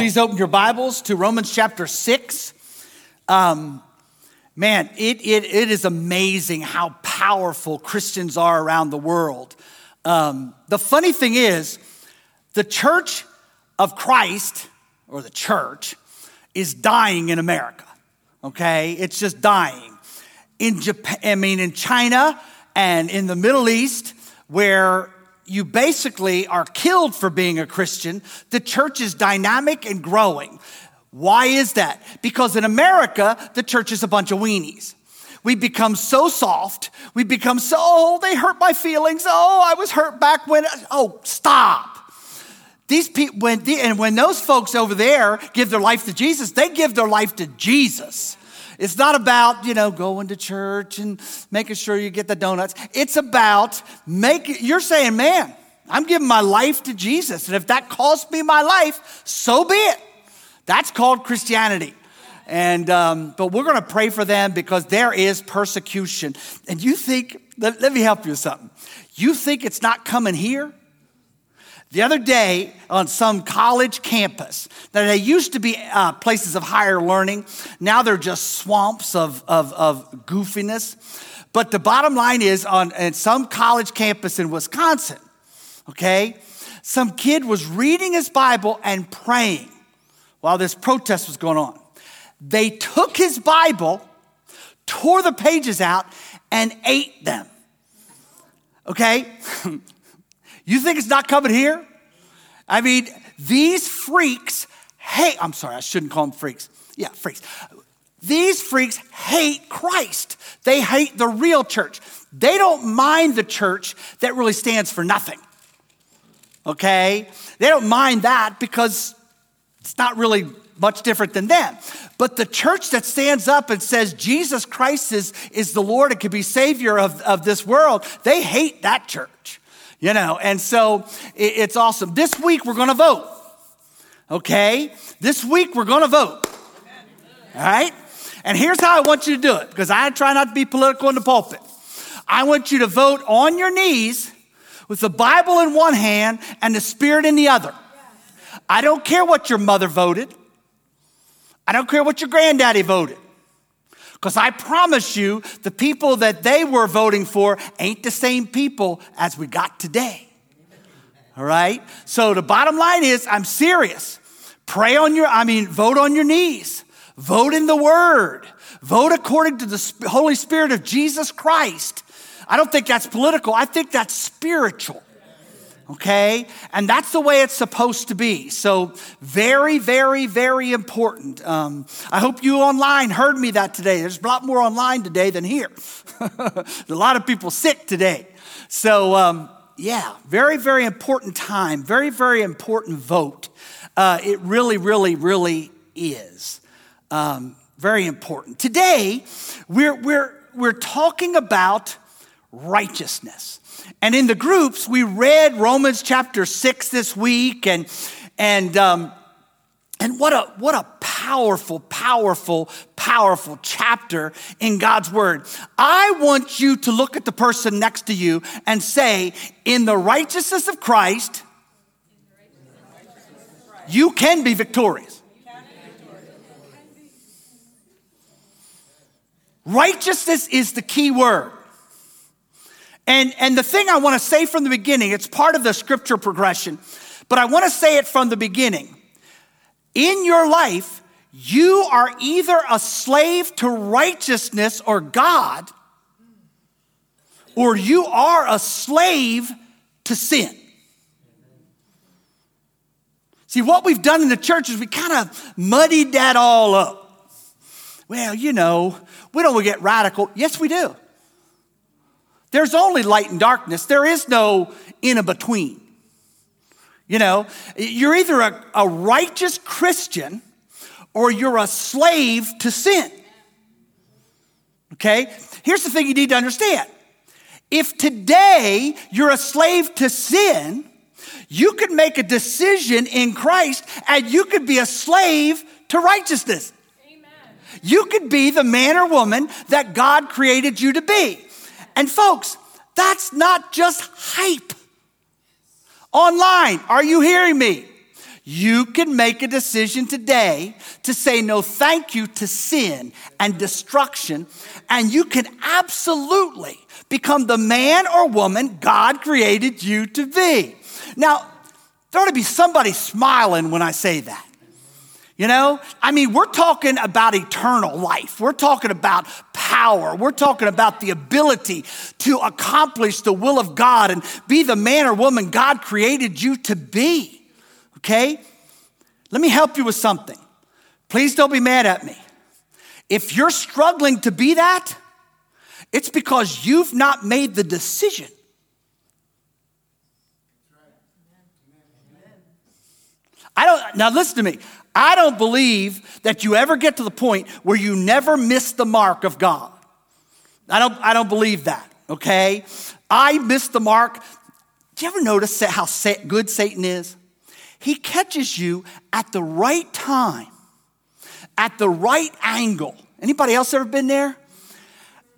Please open your Bibles to Romans chapter 6. Um, man, it, it, it is amazing how powerful Christians are around the world. Um, the funny thing is, the church of Christ, or the church, is dying in America, okay? It's just dying. In Japan, I mean, in China and in the Middle East, where you basically are killed for being a Christian. The church is dynamic and growing. Why is that? Because in America, the church is a bunch of weenies. We become so soft. We become so, oh, they hurt my feelings. Oh, I was hurt back when, oh, stop. These people, when, and when those folks over there give their life to Jesus, they give their life to Jesus. It's not about, you know, going to church and making sure you get the donuts. It's about making, you're saying, man, I'm giving my life to Jesus. And if that costs me my life, so be it. That's called Christianity. And, um, but we're to pray for them because there is persecution. And you think, let, let me help you with something. You think it's not coming here? The other day on some college campus, that they used to be uh, places of higher learning, now they're just swamps of, of, of goofiness. But the bottom line is on some college campus in Wisconsin, okay, some kid was reading his Bible and praying while this protest was going on. They took his Bible, tore the pages out, and ate them. Okay? You think it's not coming here? I mean, these freaks hate, I'm sorry, I shouldn't call them freaks. Yeah, freaks. These freaks hate Christ. They hate the real church. They don't mind the church that really stands for nothing. Okay? They don't mind that because it's not really much different than them. But the church that stands up and says Jesus Christ is, is the Lord and can be Savior of, of this world, they hate that church you know, and so it's awesome. This week we're going to vote. Okay? This week we're going to vote. All right? And here's how I want you to do it because I try not to be political in the pulpit. I want you to vote on your knees with the Bible in one hand and the Spirit in the other. I don't care what your mother voted. I don't care what your granddaddy voted. Because I promise you, the people that they were voting for ain't the same people as we got today. All right? So the bottom line is I'm serious. Pray on your, I mean, vote on your knees. Vote in the Word. Vote according to the Holy Spirit of Jesus Christ. I don't think that's political, I think that's spiritual okay? And that's the way it's supposed to be. So, very, very, very important. Um, I hope you online heard me that today. There's a lot more online today than here. a lot of people sick today. So, um, yeah, very, very important time, very, very important vote. Uh, it really, really, really is. Um, very important. Today, we're, we're, we're talking about righteousness. And in the groups, we read Romans chapter 6 this week, and, and, um, and what a, what a powerful, powerful, powerful chapter in God's word. I want you to look at the person next to you and say, In the righteousness of Christ, you can be victorious. Righteousness is the key word. And, and the thing I want to say from the beginning, it's part of the scripture progression, but I want to say it from the beginning. In your life, you are either a slave to righteousness or God, or you are a slave to sin. See, what we've done in the church is we kind of muddied that all up. Well, you know, we don't get radical. Yes, we do. There's only light and darkness. There is no in a between. You know, you're either a, a righteous Christian or you're a slave to sin. Okay? Here's the thing you need to understand. If today you're a slave to sin, you could make a decision in Christ and you could be a slave to righteousness. Amen. You could be the man or woman that God created you to be. And folks, that's not just hype. Online, are you hearing me? You can make a decision today to say no thank you to sin and destruction, and you can absolutely become the man or woman God created you to be. Now, there ought to be somebody smiling when I say that. You know, I mean, we're talking about eternal life. We're talking about power. We're talking about the ability to accomplish the will of God and be the man or woman God created you to be. Okay? Let me help you with something. Please don't be mad at me. If you're struggling to be that, it's because you've not made the decision. I don't, now listen to me. I don't believe that you ever get to the point where you never miss the mark of God. I don't, I don't believe that, okay? I missed the mark. Do you ever notice how good Satan is? He catches you at the right time, at the right angle. Anybody else ever been there?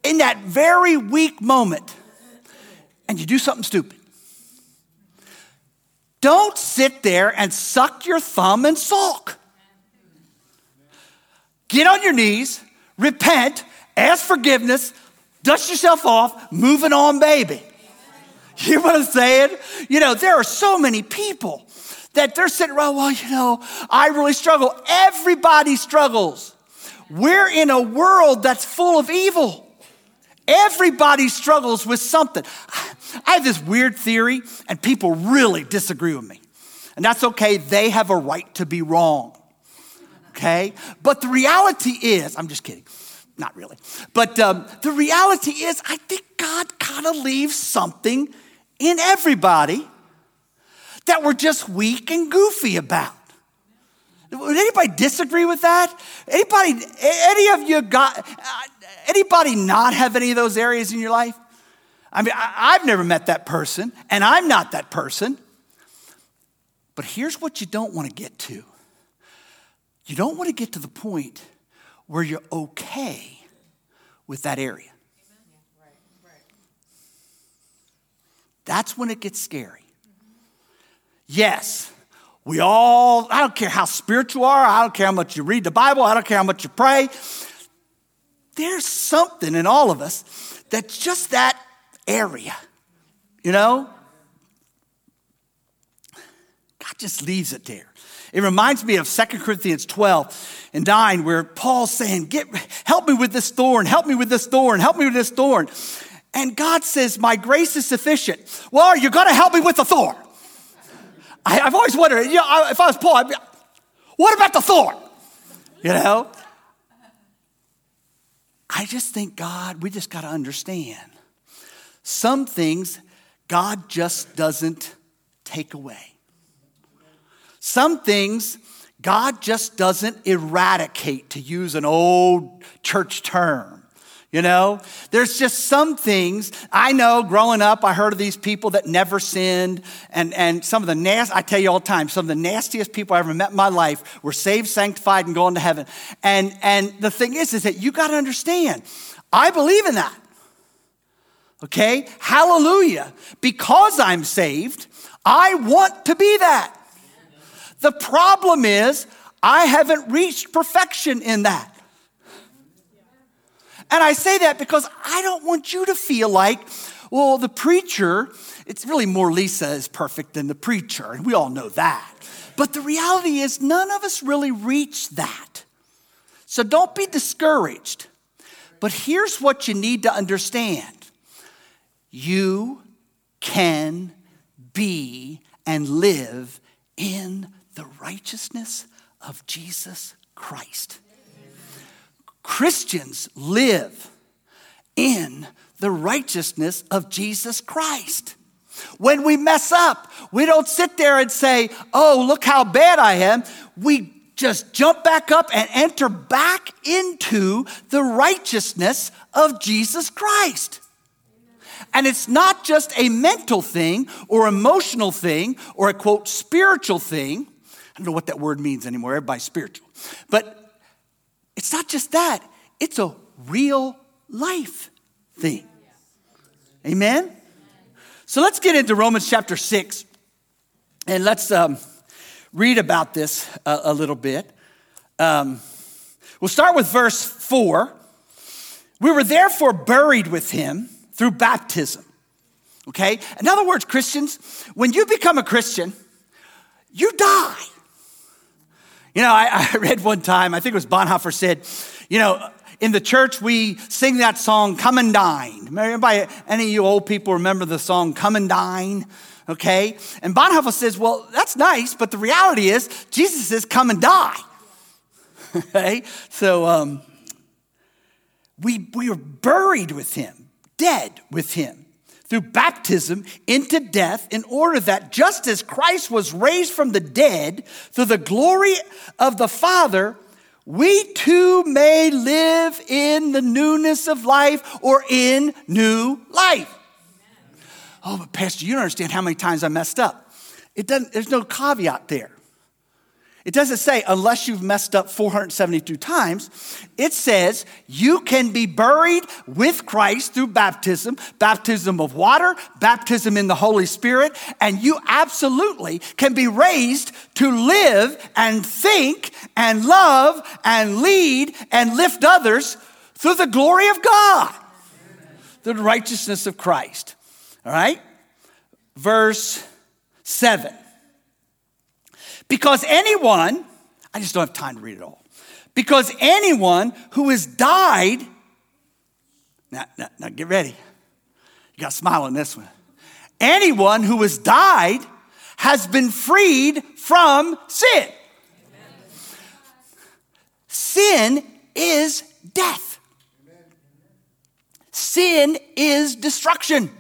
In that very weak moment, and you do something stupid. Don't sit there and suck your thumb and sulk. Get on your knees, repent, ask forgiveness, dust yourself off, moving on, baby. You hear what I'm saying? You know, there are so many people that they're sitting around, well, you know, I really struggle. Everybody struggles. We're in a world that's full of evil. Everybody struggles with something. I have this weird theory, and people really disagree with me. And that's okay, they have a right to be wrong okay? But the reality is, I'm just kidding, not really. But um, the reality is, I think God kind of leaves something in everybody that we're just weak and goofy about. Would anybody disagree with that? Anybody, any of you got, uh, anybody not have any of those areas in your life? I mean, I've never met that person, and I'm not that person. But here's what you don't want to get to you don't want to get to the point where you're okay with that area. That's when it gets scary. Yes, we all, I don't care how spiritual you are, I don't care how much you read the Bible, I don't care how much you pray. There's something in all of us that's just that area, you know? God just leaves it there. It reminds me of 2 Corinthians 12 and 9, where Paul's saying, Get, Help me with this thorn, help me with this thorn, help me with this thorn. And God says, My grace is sufficient. Well, you're going to help me with the thorn. I, have always wondered, you know, if I was Paul, I'd be, what about the thorn? You know? I just think God, we just got to understand some things God just doesn't take away. Some things God just doesn't eradicate, to use an old church term. You know, there's just some things I know growing up, I heard of these people that never sinned. And, and some of the nasty, I tell you all the time, some of the nastiest people I ever met in my life were saved, sanctified, and going to heaven. And, and the thing is, is that you got to understand, I believe in that. Okay? Hallelujah. Because I'm saved, I want to be that. The problem is, I haven't reached perfection in that. And I say that because I don't want you to feel like, well, the preacher, it's really more Lisa is perfect than the preacher, and we all know that. But the reality is, none of us really reach that. So don't be discouraged. But here's what you need to understand you can be and live in the righteousness of Jesus Christ. Christians live in the righteousness of Jesus Christ. When we mess up, we don't sit there and say, Oh, look how bad I am. We just jump back up and enter back into the righteousness of Jesus Christ. And it's not just a mental thing or emotional thing or a quote spiritual thing. I don't know what that word means anymore. Everybody's spiritual. But it's not just that, it's a real life thing. Amen? So let's get into Romans chapter 6 and let's um, read about this a, a little bit. Um, we'll start with verse 4. We were therefore buried with him through baptism. Okay? In other words, Christians, when you become a Christian, you die. You know, I, I read one time, I think it was Bonhoeffer said, you know, in the church we sing that song, Come and Dine. Anybody, any of you old people remember the song, Come and Dine? Okay? And Bonhoeffer says, well, that's nice, but the reality is, Jesus says, Come and die. okay? So, um, we, we were buried with him, dead with him through baptism into death, in order that just as Christ was raised from the dead through the glory of the Father, we too may live in the newness of life or in new life. Oh, but Pastor, you don't understand how many times I messed up. It doesn't, there's no caveat there. It doesn't say, unless you've messed up 472 times. It says, you can be buried with Christ through baptism, baptism of water, baptism in the Holy Spirit, and you absolutely can be raised to live and think and love and lead and lift others through the glory of God, the righteousness of Christ. All right? Verse 7. Because anyone, I just don't have time to read it all. Because anyone who has died, now, now, now get ready. You got to smile on this one. Anyone who has died has been freed from sin. Sin is death. Sin is destruction.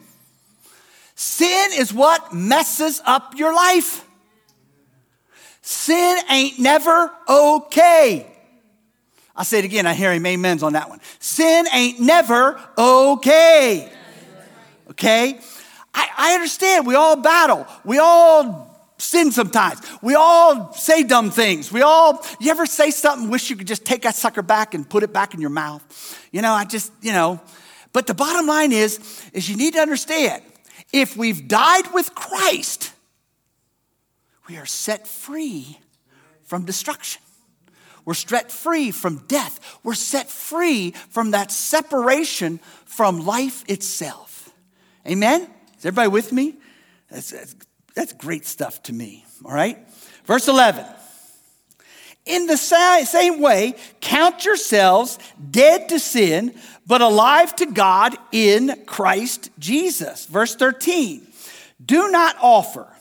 Sin is what messes up your life. Sin ain't never okay. I'll say it again. I hear him amens on that one. Sin ain't never okay. Okay? I, I understand. We all battle. We all sin sometimes. We all say dumb things. We all, you ever say something, wish you could just take that sucker back and put it back in your mouth? You know, I just, you know. But the bottom line is, is you need to understand, if we've died with Christ, we are set free from destruction. We're set free from death. We're set free from that separation from life itself. Amen? Is everybody with me? That's, that's, that's great stuff to me, all right? Verse 11. In the same way, count yourselves dead to sin, but alive to God in Christ Jesus. Verse 13. Do not offer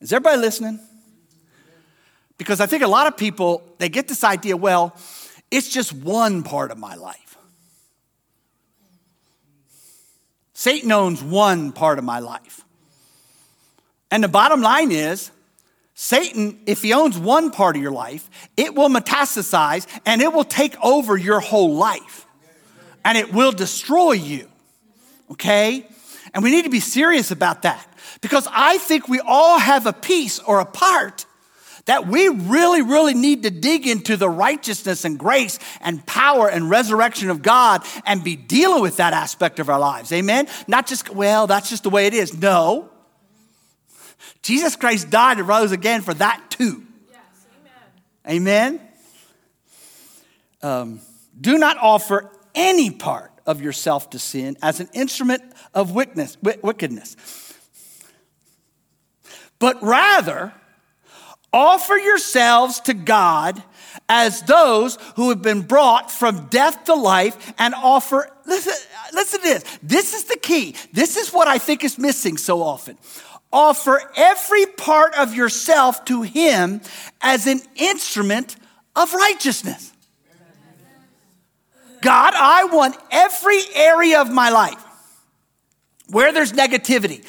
is everybody listening? Because I think a lot of people, they get this idea, well, it's just one part of my life. Satan owns one part of my life. And the bottom line is, Satan, if he owns one part of your life, it will metastasize and it will take over your whole life. And it will destroy you. Okay? And we need to be serious about that. Because I think we all have a piece or a part that we really, really need to dig into the righteousness and grace and power and resurrection of God and be dealing with that aspect of our lives. Amen? Not just, well, that's just the way it is. No. Jesus Christ died and rose again for that too. Yes, amen. Amen? Um, do not offer any part of yourself to sin as an instrument of wickedness but rather offer yourselves to God as those who have been brought from death to life and offer, listen, listen to this. This is the key. This is what I think is missing so often. Offer every part of yourself to Him as an instrument of righteousness. God, I want every area of my life where there's negativity.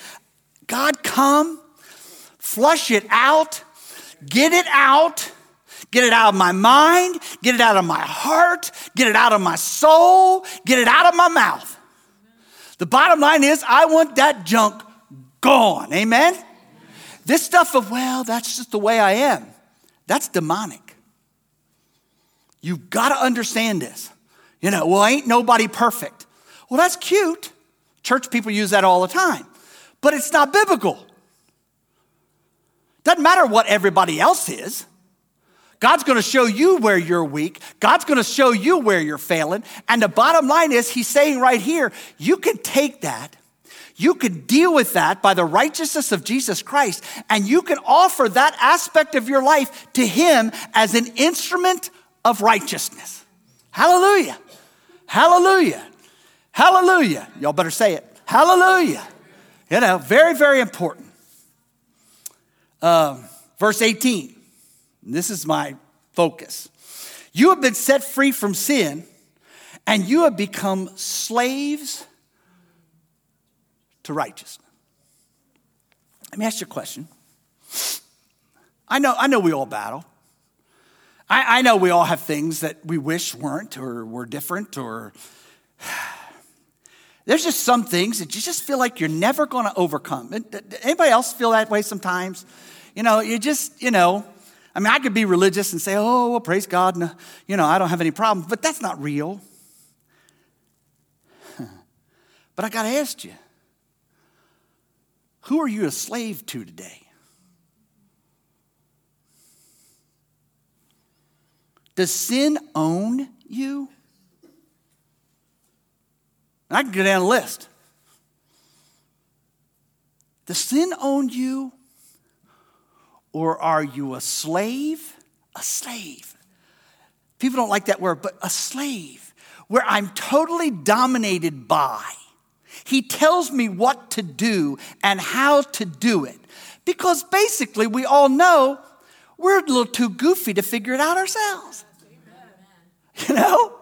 God, come flush it out, get it out, get it out of my mind, get it out of my heart, get it out of my soul, get it out of my mouth. The bottom line is, I want that junk gone. Amen? This stuff of, well, that's just the way I am, that's demonic. You've got to understand this. You know, well, ain't nobody perfect. Well, that's cute. Church people use that all the time, but it's not biblical. Doesn't matter what everybody else is. God's gonna show you where you're weak. God's gonna show you where you're failing. And the bottom line is, He's saying right here, you can take that, you can deal with that by the righteousness of Jesus Christ, and you can offer that aspect of your life to Him as an instrument of righteousness. Hallelujah. Hallelujah. Hallelujah. Y'all better say it. Hallelujah. You know, very, very important. Um, verse 18. This is my focus. You have been set free from sin and you have become slaves to righteousness. Let me ask you a question. I know, I know we all battle. I, I know we all have things that we wish weren't or were different or there's just some things that you just feel like you're never going to overcome. Uh, anybody else feel that way sometimes? You know, you just, you know, I mean, I could be religious and say, oh, well, praise God, and, uh, you know, I don't have any problems, but that's not real. but I got to ask you, who are you a slave to today? Does sin own you? I can go down a list. Does sin own you? Or are you a slave? A slave. People don't like that word, but a slave, where I'm totally dominated by. He tells me what to do and how to do it. Because basically, we all know we're a little too goofy to figure it out ourselves. You know?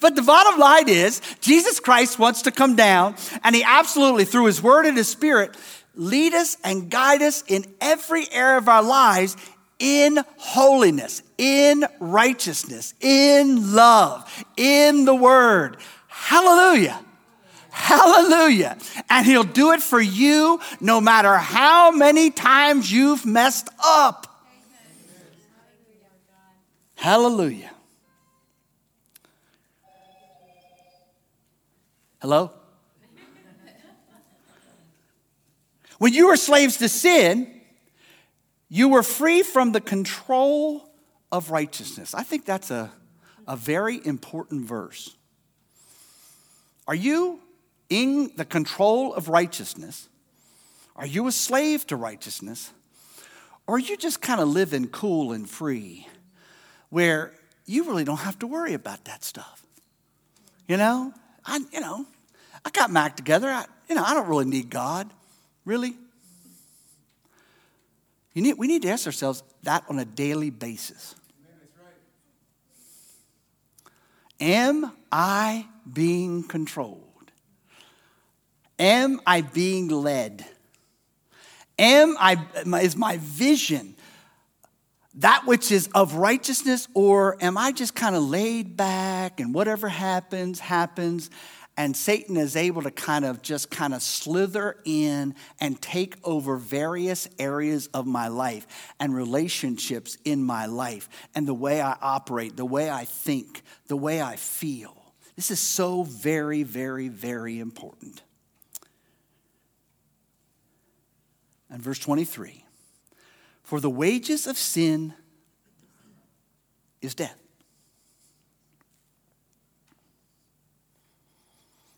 But the bottom line is, Jesus Christ wants to come down, and He absolutely, through His Word and His Spirit, lead us and guide us in every area of our lives in holiness, in righteousness, in love, in the Word. Hallelujah. Hallelujah. And He'll do it for you no matter how many times you've messed up. Hallelujah. Hello? When you were slaves to sin, you were free from the control of righteousness. I think that's a, a very important verse. Are you in the control of righteousness? Are you a slave to righteousness? Or are you just kind of living cool and free where you really don't have to worry about that stuff? You know, I, you know, I got my together. I, you know, I don't really need God. Really? You need, we need to ask ourselves that on a daily basis. Am I being controlled? Am I being led? Am I, is my vision that which is of righteousness, or am I just kind of laid back and whatever happens, happens? And Satan is able to kind of just kind of slither in and take over various areas of my life and relationships in my life and the way I operate, the way I think, the way I feel. This is so very, very, very important. And verse 23 For the wages of sin is death.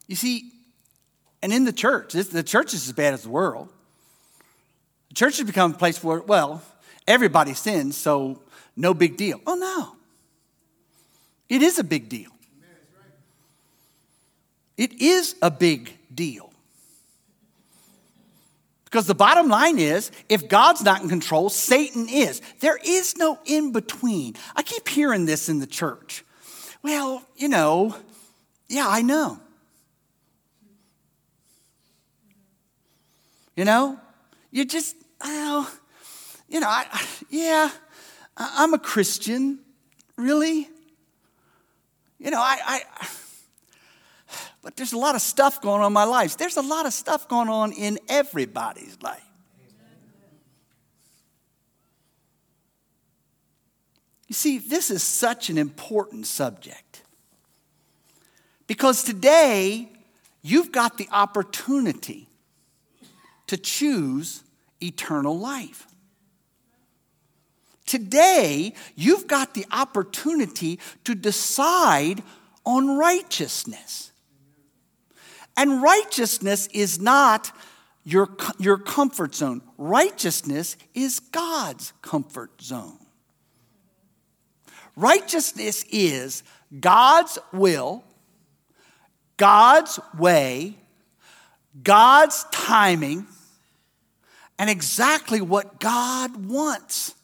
You see, and in the church, the church is as bad as the world. The church has become a place where, well, everybody sins, so no big deal. Oh, no. It is a big deal. It is a big deal. Because the bottom line is if God's not in control, Satan is. There is no in between. I keep hearing this in the church. Well, you know, yeah, I know. You know, you just, well, you know, I, yeah, I'm a Christian. Really? You know, I, I, but there's a lot of stuff going on in my life. There's a lot of stuff going on in everybody's life. You see, this is such an important subject because today you've got the opportunity to choose eternal life. Today, you've got the opportunity to decide on righteousness. And righteousness is not your, your comfort zone, righteousness is God's comfort zone. Righteousness is God's will, God's way, God's timing, and exactly what God wants.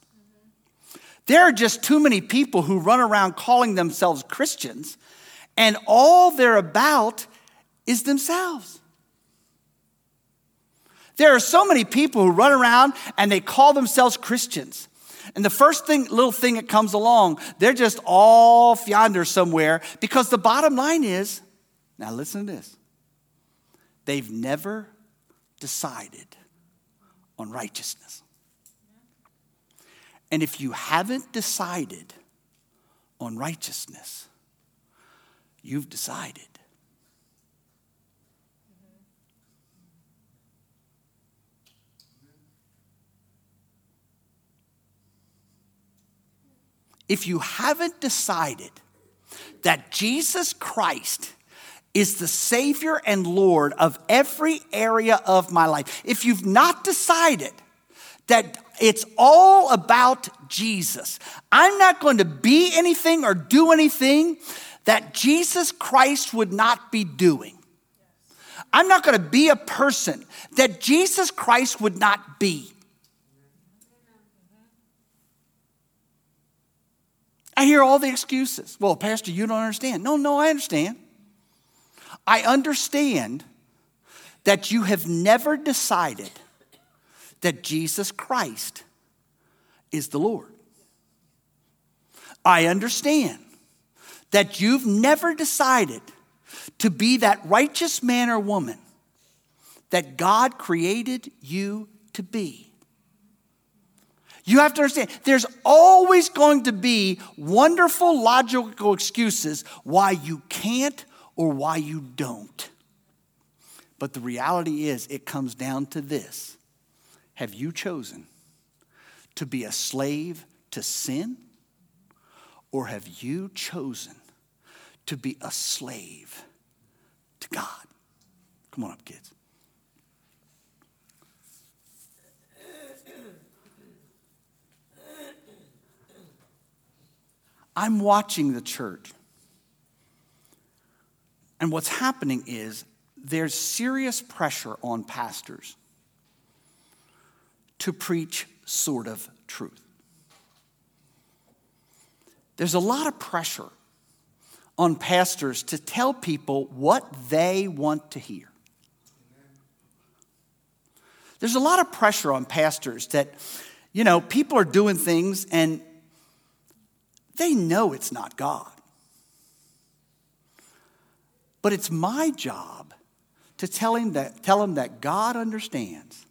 There are just too many people who run around calling themselves Christians, and all they're about is themselves. There are so many people who run around and they call themselves Christians. And the first thing, little thing that comes along, they're just off yonder somewhere because the bottom line is now listen to this they've never decided on righteousness. And if you haven't decided on righteousness, you've decided. If you haven't decided that Jesus Christ is the Savior and Lord of every area of my life, if you've not decided that it's all about Jesus. I'm not going to be anything or do anything that Jesus Christ would not be doing. I'm not going to be a person that Jesus Christ would not be. I hear all the excuses. Well, Pastor, you don't understand. No, no, I understand. I understand that you have never decided that Jesus Christ is the Lord. I understand that you've never decided to be that righteous man or woman that God created you to be. You have to understand, there's always going to be wonderful logical excuses why you can't or why you don't. But the reality is, it comes down to this have you chosen to be a slave to sin? Or have you chosen to be a slave to God? Come on up, kids. I'm watching the church. And what's happening is there's serious pressure on pastors to preach sort of truth. There's a lot of pressure on pastors to tell people what they want to hear. There's a lot of pressure on pastors that, you know, people are doing things and they know it's not God. But it's my job to tell him that, tell that God understands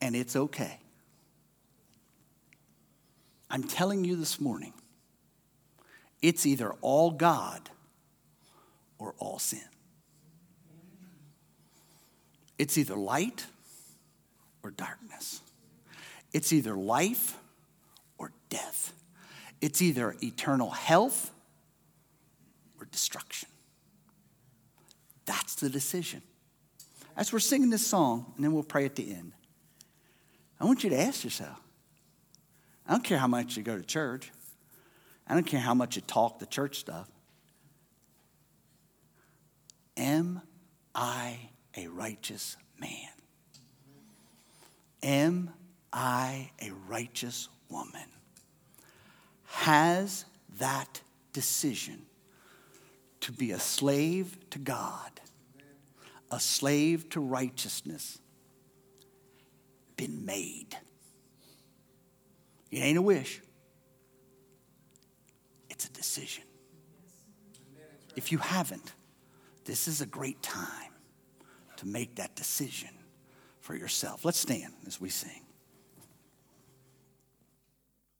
and it's okay. I'm telling you this morning, it's either all God or all sin. It's either light or darkness. It's either life or death. It's either eternal health or destruction. That's the decision. As we're singing this song, and then we'll pray at the end. I want you to ask yourself I don't care how much you go to church, I don't care how much you talk the church stuff. Am I a righteous man? Am I a righteous woman? Has that decision to be a slave to God, a slave to righteousness, been made. It ain't a wish, it's a decision. If you haven't, this is a great time to make that decision for yourself. Let's stand as we sing.